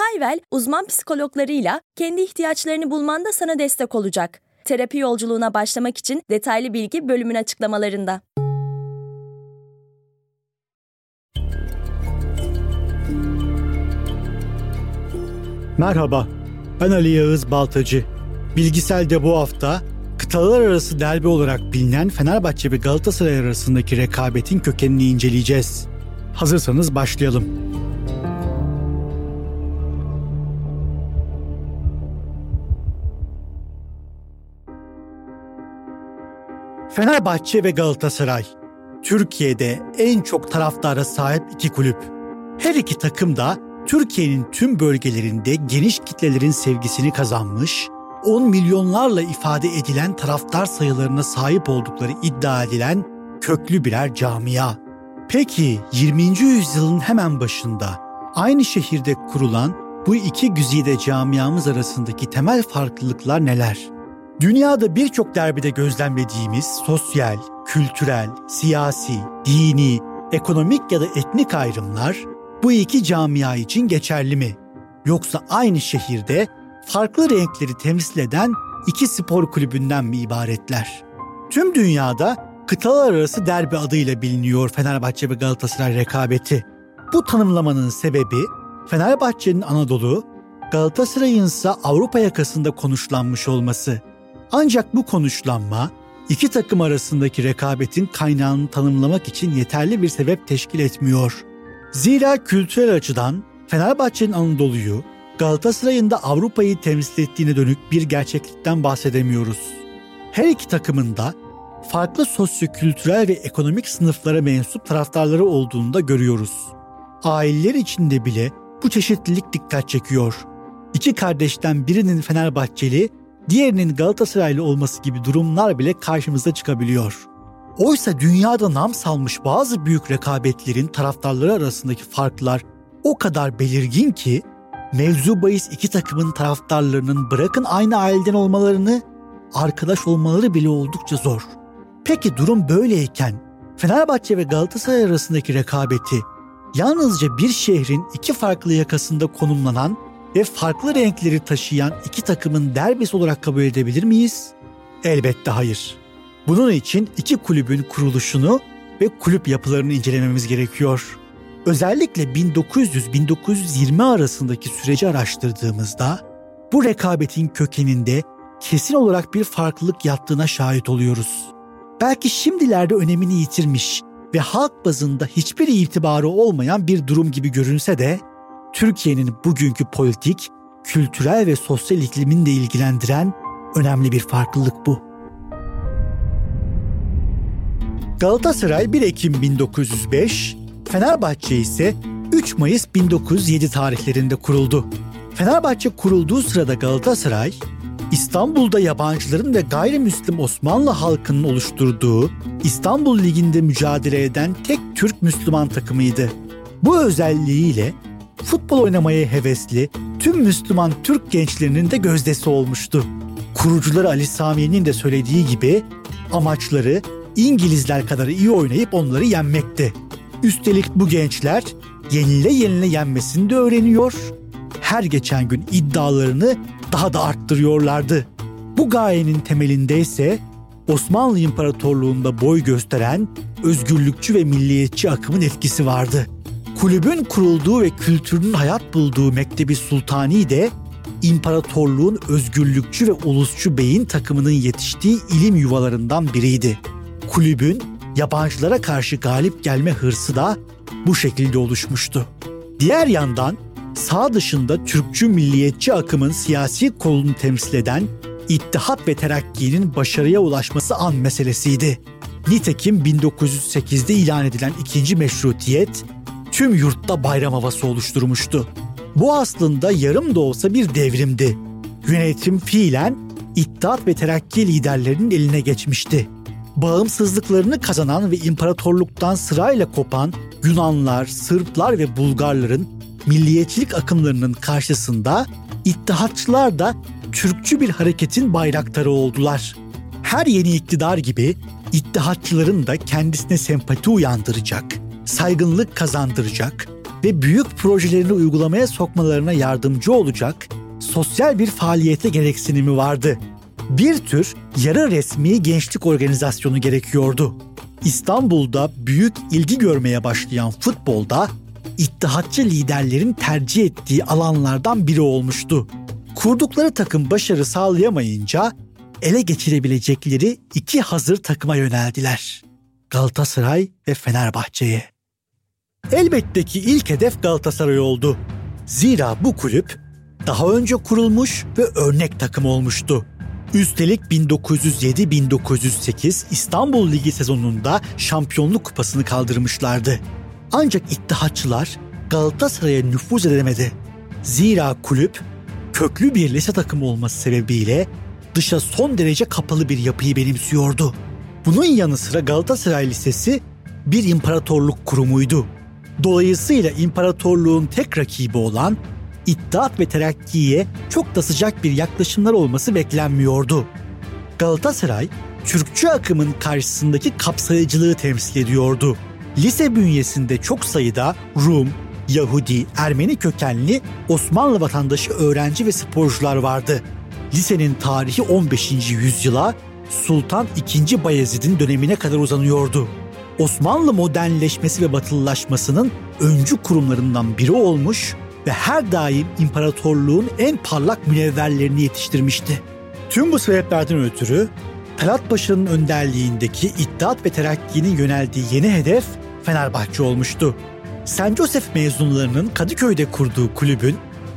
Hayvel, uzman psikologlarıyla kendi ihtiyaçlarını bulmanda sana destek olacak. Terapi yolculuğuna başlamak için detaylı bilgi bölümün açıklamalarında. Merhaba, ben Ali Yağız Baltacı. Bilgisel'de bu hafta kıtalar arası derbi olarak bilinen Fenerbahçe ve Galatasaray arasındaki rekabetin kökenini inceleyeceğiz. Hazırsanız başlayalım. Fenerbahçe ve Galatasaray Türkiye'de en çok taraftara sahip iki kulüp. Her iki takım da Türkiye'nin tüm bölgelerinde geniş kitlelerin sevgisini kazanmış, 10 milyonlarla ifade edilen taraftar sayılarına sahip oldukları iddia edilen köklü birer camia. Peki 20. yüzyılın hemen başında aynı şehirde kurulan bu iki güzide camiamız arasındaki temel farklılıklar neler? Dünyada birçok derbide gözlemlediğimiz sosyal, kültürel, siyasi, dini, ekonomik ya da etnik ayrımlar bu iki camia için geçerli mi? Yoksa aynı şehirde farklı renkleri temsil eden iki spor kulübünden mi ibaretler? Tüm dünyada kıtalar arası derbi adıyla biliniyor Fenerbahçe ve Galatasaray rekabeti. Bu tanımlamanın sebebi Fenerbahçe'nin Anadolu, Galatasaray'ın ise Avrupa yakasında konuşlanmış olması. Ancak bu konuşlanma iki takım arasındaki rekabetin kaynağını tanımlamak için yeterli bir sebep teşkil etmiyor. Zira kültürel açıdan Fenerbahçe'nin Anadolu'yu, Galatasaray'ın da Avrupa'yı temsil ettiğine dönük bir gerçeklikten bahsedemiyoruz. Her iki takımın da farklı sosyo-kültürel ve ekonomik sınıflara mensup taraftarları olduğunu da görüyoruz. Aileler içinde bile bu çeşitlilik dikkat çekiyor. İki kardeşten birinin Fenerbahçeli, diğerinin Galatasaraylı olması gibi durumlar bile karşımıza çıkabiliyor. Oysa dünyada nam salmış bazı büyük rekabetlerin taraftarları arasındaki farklar o kadar belirgin ki mevzu bahis iki takımın taraftarlarının bırakın aynı aileden olmalarını arkadaş olmaları bile oldukça zor. Peki durum böyleyken Fenerbahçe ve Galatasaray arasındaki rekabeti yalnızca bir şehrin iki farklı yakasında konumlanan ve farklı renkleri taşıyan iki takımın derbisi olarak kabul edebilir miyiz? Elbette hayır. Bunun için iki kulübün kuruluşunu ve kulüp yapılarını incelememiz gerekiyor. Özellikle 1900-1920 arasındaki süreci araştırdığımızda bu rekabetin kökeninde kesin olarak bir farklılık yattığına şahit oluyoruz. Belki şimdilerde önemini yitirmiş ve halk bazında hiçbir itibarı olmayan bir durum gibi görünse de Türkiye'nin bugünkü politik, kültürel ve sosyal iklimini de ilgilendiren önemli bir farklılık bu. Galatasaray 1 Ekim 1905, Fenerbahçe ise 3 Mayıs 1907 tarihlerinde kuruldu. Fenerbahçe kurulduğu sırada Galatasaray, İstanbul'da yabancıların ve gayrimüslim Osmanlı halkının oluşturduğu İstanbul Ligi'nde mücadele eden tek Türk Müslüman takımıydı. Bu özelliğiyle futbol oynamaya hevesli tüm Müslüman Türk gençlerinin de gözdesi olmuştu. Kurucuları Ali Sami'nin de söylediği gibi amaçları İngilizler kadar iyi oynayıp onları yenmekti. Üstelik bu gençler yenile yenile yenmesini de öğreniyor, her geçen gün iddialarını daha da arttırıyorlardı. Bu gayenin temelinde ise Osmanlı İmparatorluğu'nda boy gösteren özgürlükçü ve milliyetçi akımın etkisi vardı. Kulübün kurulduğu ve kültürünün hayat bulduğu Mektebi Sultani de imparatorluğun özgürlükçü ve ulusçu beyin takımının yetiştiği ilim yuvalarından biriydi kulübün yabancılara karşı galip gelme hırsı da bu şekilde oluşmuştu. Diğer yandan sağ dışında Türkçü milliyetçi akımın siyasi kolunu temsil eden İttihat ve Terakki'nin başarıya ulaşması an meselesiydi. Nitekim 1908'de ilan edilen ikinci meşrutiyet tüm yurtta bayram havası oluşturmuştu. Bu aslında yarım da olsa bir devrimdi. Yönetim fiilen İttihat ve Terakki liderlerinin eline geçmişti. Bağımsızlıklarını kazanan ve imparatorluktan sırayla kopan Yunanlar, Sırplar ve Bulgarların milliyetçilik akımlarının karşısında İttihatçılar da Türkçü bir hareketin bayraktarı oldular. Her yeni iktidar gibi İttihatçıların da kendisine sempati uyandıracak, saygınlık kazandıracak ve büyük projelerini uygulamaya sokmalarına yardımcı olacak sosyal bir faaliyete gereksinimi vardı. Bir tür yarı resmi gençlik organizasyonu gerekiyordu. İstanbul'da büyük ilgi görmeye başlayan futbolda İttihatçı liderlerin tercih ettiği alanlardan biri olmuştu. Kurdukları takım başarı sağlayamayınca ele geçirebilecekleri iki hazır takıma yöneldiler. Galatasaray ve Fenerbahçe'ye. Elbette ki ilk hedef Galatasaray oldu. Zira bu kulüp daha önce kurulmuş ve örnek takım olmuştu. Üstelik 1907-1908 İstanbul Ligi sezonunda şampiyonluk kupasını kaldırmışlardı. Ancak İttihatçılar Galatasaray'a nüfuz edemedi. Zira kulüp köklü bir lise takımı olması sebebiyle dışa son derece kapalı bir yapıyı benimsiyordu. Bunun yanı sıra Galatasaray Lisesi bir imparatorluk kurumuydu. Dolayısıyla imparatorluğun tek rakibi olan İttihat ve Terakki'ye çok da sıcak bir yaklaşımlar olması beklenmiyordu. Galatasaray, Türkçü akımın karşısındaki kapsayıcılığı temsil ediyordu. Lise bünyesinde çok sayıda Rum, Yahudi, Ermeni kökenli Osmanlı vatandaşı öğrenci ve sporcular vardı. Lisenin tarihi 15. yüzyıla Sultan II. Bayezid'in dönemine kadar uzanıyordu. Osmanlı modernleşmesi ve batılılaşmasının öncü kurumlarından biri olmuş ve her daim imparatorluğun en parlak münevverlerini yetiştirmişti. Tüm bu sebeplerden ötürü Talat Paşa'nın önderliğindeki İttihat ve Terakki'nin yöneldiği yeni hedef Fenerbahçe olmuştu. St. Joseph mezunlarının Kadıköy'de kurduğu kulübün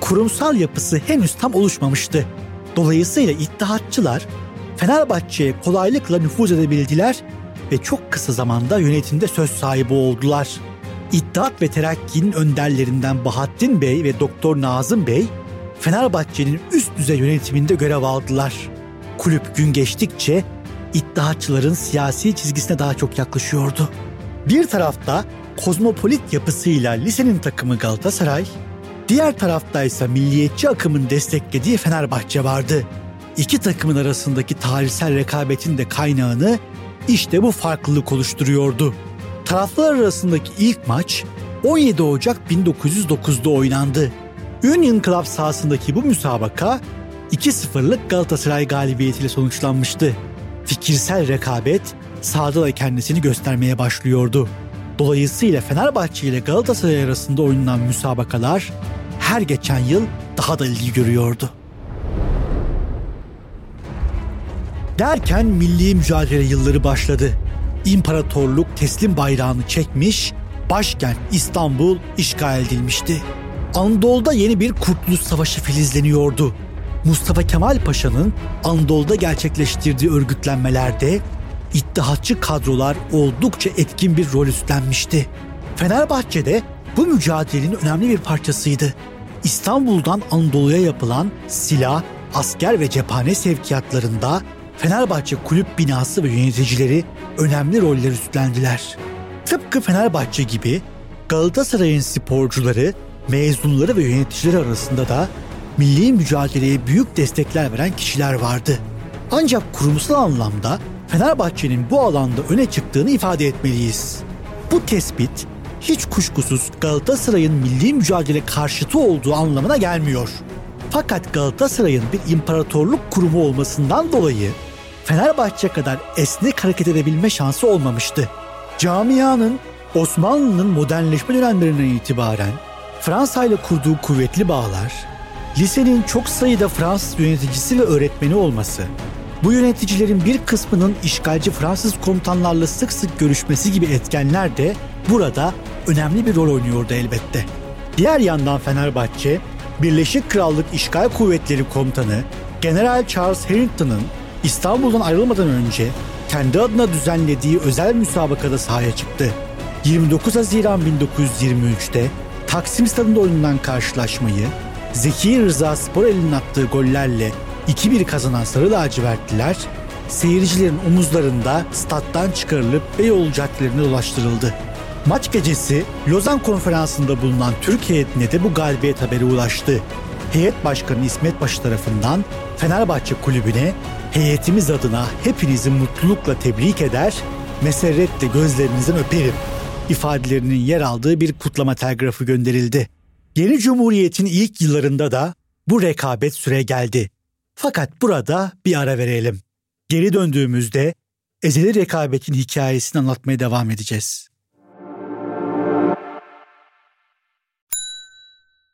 kurumsal yapısı henüz tam oluşmamıştı. Dolayısıyla İttihatçılar Fenerbahçe'ye kolaylıkla nüfuz edebildiler ve çok kısa zamanda yönetimde söz sahibi oldular. İttihat ve Terakki'nin önderlerinden Bahattin Bey ve Doktor Nazım Bey Fenerbahçe'nin üst düzey yönetiminde görev aldılar. Kulüp gün geçtikçe İttihatçıların siyasi çizgisine daha çok yaklaşıyordu. Bir tarafta kozmopolit yapısıyla lisenin takımı Galatasaray, diğer tarafta ise milliyetçi akımın desteklediği Fenerbahçe vardı. İki takımın arasındaki tarihsel rekabetin de kaynağını işte bu farklılık oluşturuyordu. Taraflar arasındaki ilk maç 17 Ocak 1909'da oynandı. Union Club sahasındaki bu müsabaka 2-0'lık Galatasaray galibiyetiyle sonuçlanmıştı. Fikirsel rekabet sahada da kendisini göstermeye başlıyordu. Dolayısıyla Fenerbahçe ile Galatasaray arasında oynanan müsabakalar her geçen yıl daha da ilgi görüyordu. Derken milli mücadele yılları başladı. İmparatorluk teslim bayrağını çekmiş, başkent İstanbul işgal edilmişti. Anadolu'da yeni bir Kurtuluş Savaşı filizleniyordu. Mustafa Kemal Paşa'nın Anadolu'da gerçekleştirdiği örgütlenmelerde İttihatçı kadrolar oldukça etkin bir rol üstlenmişti. Fenerbahçe'de bu mücadelenin önemli bir parçasıydı. İstanbul'dan Anadolu'ya yapılan silah, asker ve cephane sevkiyatlarında Fenerbahçe kulüp binası ve yöneticileri önemli roller üstlendiler. Tıpkı Fenerbahçe gibi Galatasaray'ın sporcuları, mezunları ve yöneticileri arasında da milli mücadeleye büyük destekler veren kişiler vardı. Ancak kurumsal anlamda Fenerbahçe'nin bu alanda öne çıktığını ifade etmeliyiz. Bu tespit hiç kuşkusuz Galatasaray'ın milli mücadele karşıtı olduğu anlamına gelmiyor. Fakat Galatasaray'ın bir imparatorluk kurumu olmasından dolayı Fenerbahçe kadar esnek hareket edebilme şansı olmamıştı. Camianın Osmanlı'nın modernleşme dönemlerinden itibaren Fransa ile kurduğu kuvvetli bağlar, lisenin çok sayıda Fransız yöneticisi ve öğretmeni olması, bu yöneticilerin bir kısmının işgalci Fransız komutanlarla sık sık görüşmesi gibi etkenler de burada önemli bir rol oynuyordu elbette. Diğer yandan Fenerbahçe, Birleşik Krallık İşgal Kuvvetleri Komutanı General Charles Harrington'ın İstanbul'dan ayrılmadan önce kendi adına düzenlediği özel müsabakada sahaya çıktı. 29 Haziran 1923'te Taksim Stadı'nda oynanan karşılaşmayı Zeki Rıza Sporel'in attığı gollerle 2-1 kazanan Sarı Lacivertliler seyircilerin omuzlarında stat'tan çıkarılıp Beyoğlu caddelerine ulaştırıldı. Maç gecesi Lozan Konferansı'nda bulunan Türk heyetine de bu galibiyet haberi ulaştı. Heyet Başkanı İsmet Başı tarafından Fenerbahçe Kulübü'ne heyetimiz adına hepinizi mutlulukla tebrik eder, meserretle gözlerinizden öperim ifadelerinin yer aldığı bir kutlama telgrafı gönderildi. Yeni Cumhuriyet'in ilk yıllarında da bu rekabet süre geldi. Fakat burada bir ara verelim. Geri döndüğümüzde ezeli rekabetin hikayesini anlatmaya devam edeceğiz.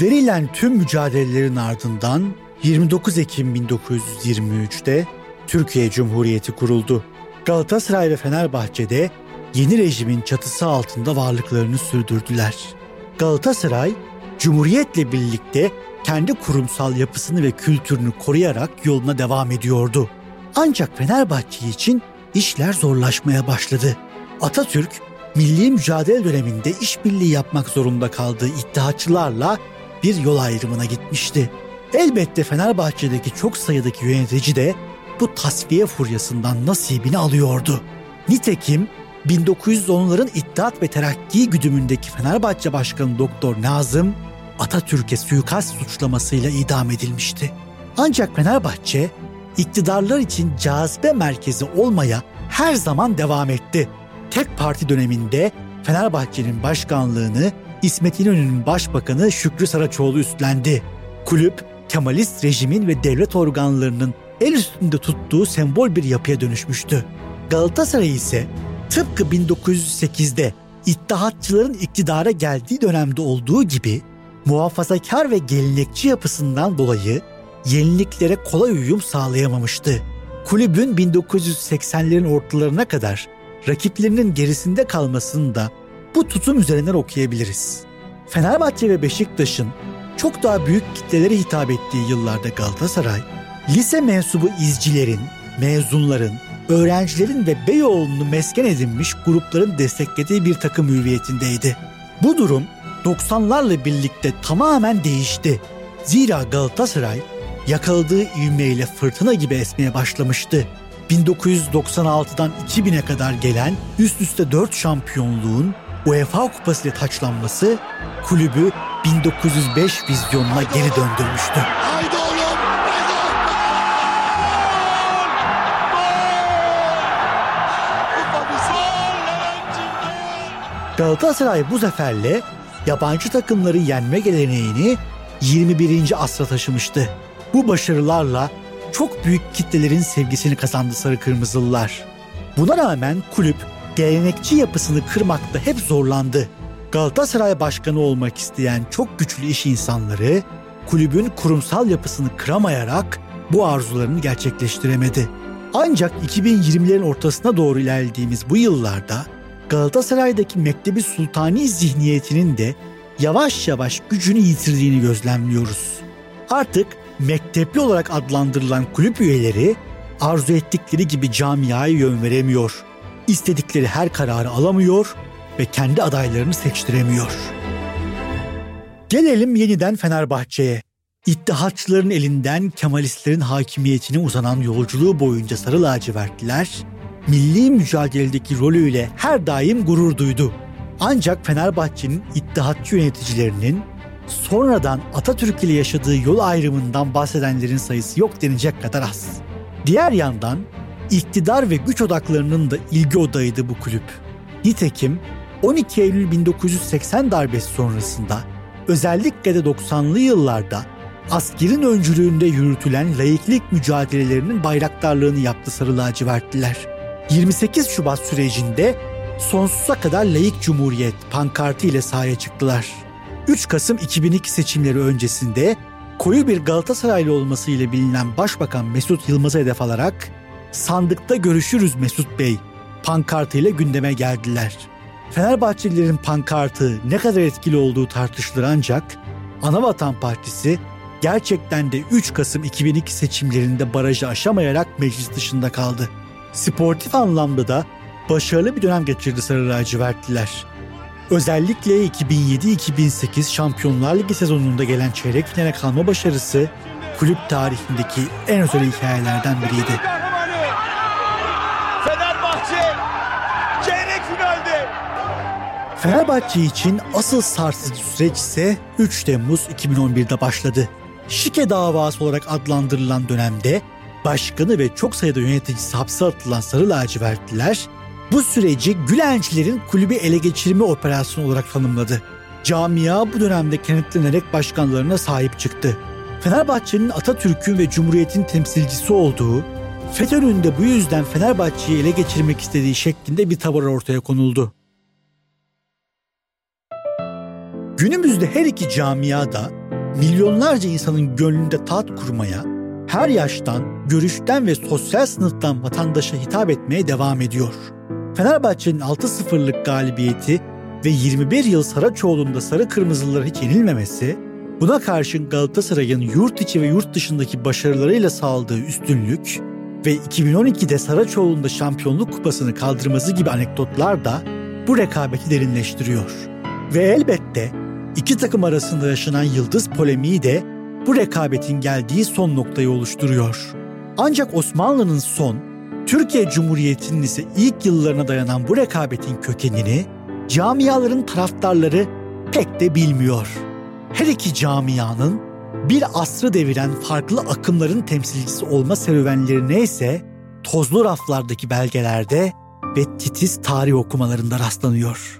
Verilen tüm mücadelelerin ardından 29 Ekim 1923'te Türkiye Cumhuriyeti kuruldu. Galatasaray ve Fenerbahçe'de yeni rejimin çatısı altında varlıklarını sürdürdüler. Galatasaray, Cumhuriyet'le birlikte kendi kurumsal yapısını ve kültürünü koruyarak yoluna devam ediyordu. Ancak Fenerbahçe için işler zorlaşmaya başladı. Atatürk, milli mücadele döneminde işbirliği yapmak zorunda kaldığı iddiaçılarla bir yol ayrımına gitmişti. Elbette Fenerbahçe'deki çok sayıdaki yönetici de bu tasfiye furyasından nasibini alıyordu. Nitekim 1910'ların İttihat ve Terakki güdümündeki Fenerbahçe Başkanı Doktor Nazım Atatürk'e suikast suçlamasıyla idam edilmişti. Ancak Fenerbahçe iktidarlar için cazibe merkezi olmaya her zaman devam etti. Tek parti döneminde Fenerbahçe'nin başkanlığını İsmet İnönü'nün başbakanı Şükrü Saraçoğlu üstlendi. Kulüp, Kemalist rejimin ve devlet organlarının el üstünde tuttuğu sembol bir yapıya dönüşmüştü. Galatasaray ise tıpkı 1908'de İttihatçıların iktidara geldiği dönemde olduğu gibi muhafazakar ve gelenekçi yapısından dolayı yeniliklere kolay uyum sağlayamamıştı. Kulübün 1980'lerin ortalarına kadar rakiplerinin gerisinde kalmasını da bu tutum üzerinden okuyabiliriz. Fenerbahçe ve Beşiktaş'ın çok daha büyük kitlelere hitap ettiği yıllarda Galatasaray, lise mensubu izcilerin, mezunların, öğrencilerin ve Beyoğlu'nu mesken edinmiş grupların desteklediği bir takım hüviyetindeydi. Bu durum 90'larla birlikte tamamen değişti. Zira Galatasaray yakaladığı ivmeyle fırtına gibi esmeye başlamıştı. 1996'dan 2000'e kadar gelen üst üste 4 şampiyonluğun UEFA Kupası ile taçlanması kulübü 1905 vizyonuna geri döndürmüştü. Haydi oğlum! Galatasaray bu zaferle yabancı takımları yenme geleneğini 21. asra taşımıştı. Bu başarılarla çok büyük kitlelerin sevgisini kazandı Sarı Kırmızılılar. Buna rağmen kulüp gelenekçi yapısını kırmakta hep zorlandı. Galatasaray başkanı olmak isteyen çok güçlü iş insanları kulübün kurumsal yapısını kıramayarak bu arzularını gerçekleştiremedi. Ancak 2020'lerin ortasına doğru ilerlediğimiz bu yıllarda Galatasaray'daki Mektebi Sultani zihniyetinin de yavaş yavaş gücünü yitirdiğini gözlemliyoruz. Artık mektepli olarak adlandırılan kulüp üyeleri arzu ettikleri gibi camiaya yön veremiyor istedikleri her kararı alamıyor ve kendi adaylarını seçtiremiyor. Gelelim yeniden Fenerbahçe'ye. İttihatçıların elinden Kemalistlerin hakimiyetine uzanan yolculuğu boyunca Sarı Lacivertliler, milli mücadeledeki rolüyle her daim gurur duydu. Ancak Fenerbahçe'nin ittihatçı yöneticilerinin sonradan Atatürk ile yaşadığı yol ayrımından bahsedenlerin sayısı yok denecek kadar az. Diğer yandan iktidar ve güç odaklarının da ilgi odağıydı bu kulüp. Nitekim 12 Eylül 1980 darbesi sonrasında özellikle de 90'lı yıllarda askerin öncülüğünde yürütülen laiklik mücadelelerinin bayraktarlığını yaptı Sarı Lacivertliler. 28 Şubat sürecinde sonsuza kadar laik cumhuriyet pankartı ile sahaya çıktılar. 3 Kasım 2002 seçimleri öncesinde koyu bir Galatasaraylı olmasıyla bilinen Başbakan Mesut Yılmaz'a hedef alarak sandıkta görüşürüz Mesut Bey pankartıyla gündeme geldiler. Fenerbahçelilerin pankartı ne kadar etkili olduğu tartışılır ancak Anavatan Partisi gerçekten de 3 Kasım 2002 seçimlerinde barajı aşamayarak meclis dışında kaldı. Sportif anlamda da başarılı bir dönem geçirdi Sarı Lacivertliler. Özellikle 2007-2008 Şampiyonlar Ligi sezonunda gelen çeyrek finale kalma başarısı kulüp tarihindeki en özel hikayelerden biriydi. Fenerbahçe için asıl sarsıcı süreç ise 3 Temmuz 2011'de başladı. Şike davası olarak adlandırılan dönemde başkanı ve çok sayıda yöneticisi hapse atılan Sarı Lacivertliler bu süreci Gülençlerin kulübü ele geçirme operasyonu olarak tanımladı. Camia bu dönemde kenetlenerek başkanlarına sahip çıktı. Fenerbahçe'nin Atatürk'ün ve Cumhuriyet'in temsilcisi olduğu, FETÖ'nün de bu yüzden Fenerbahçe'yi ele geçirmek istediği şeklinde bir tavır ortaya konuldu. Günümüzde her iki camiada milyonlarca insanın gönlünde taht kurmaya, her yaştan, görüşten ve sosyal sınıftan vatandaşa hitap etmeye devam ediyor. Fenerbahçe'nin 6-0'lık galibiyeti ve 21 yıl Saraçoğlu'nda sarı kırmızılara hiç yenilmemesi, buna karşın Galatasaray'ın yurt içi ve yurt dışındaki başarılarıyla sağladığı üstünlük ve 2012'de Saraçoğlu'nda şampiyonluk kupasını kaldırması gibi anekdotlar da bu rekabeti derinleştiriyor. Ve elbette iki takım arasında yaşanan yıldız polemiği de bu rekabetin geldiği son noktayı oluşturuyor. Ancak Osmanlı'nın son, Türkiye Cumhuriyeti'nin ise ilk yıllarına dayanan bu rekabetin kökenini camiaların taraftarları pek de bilmiyor. Her iki camianın bir asrı deviren farklı akımların temsilcisi olma serüvenlerine ise tozlu raflardaki belgelerde ve titiz tarih okumalarında rastlanıyor.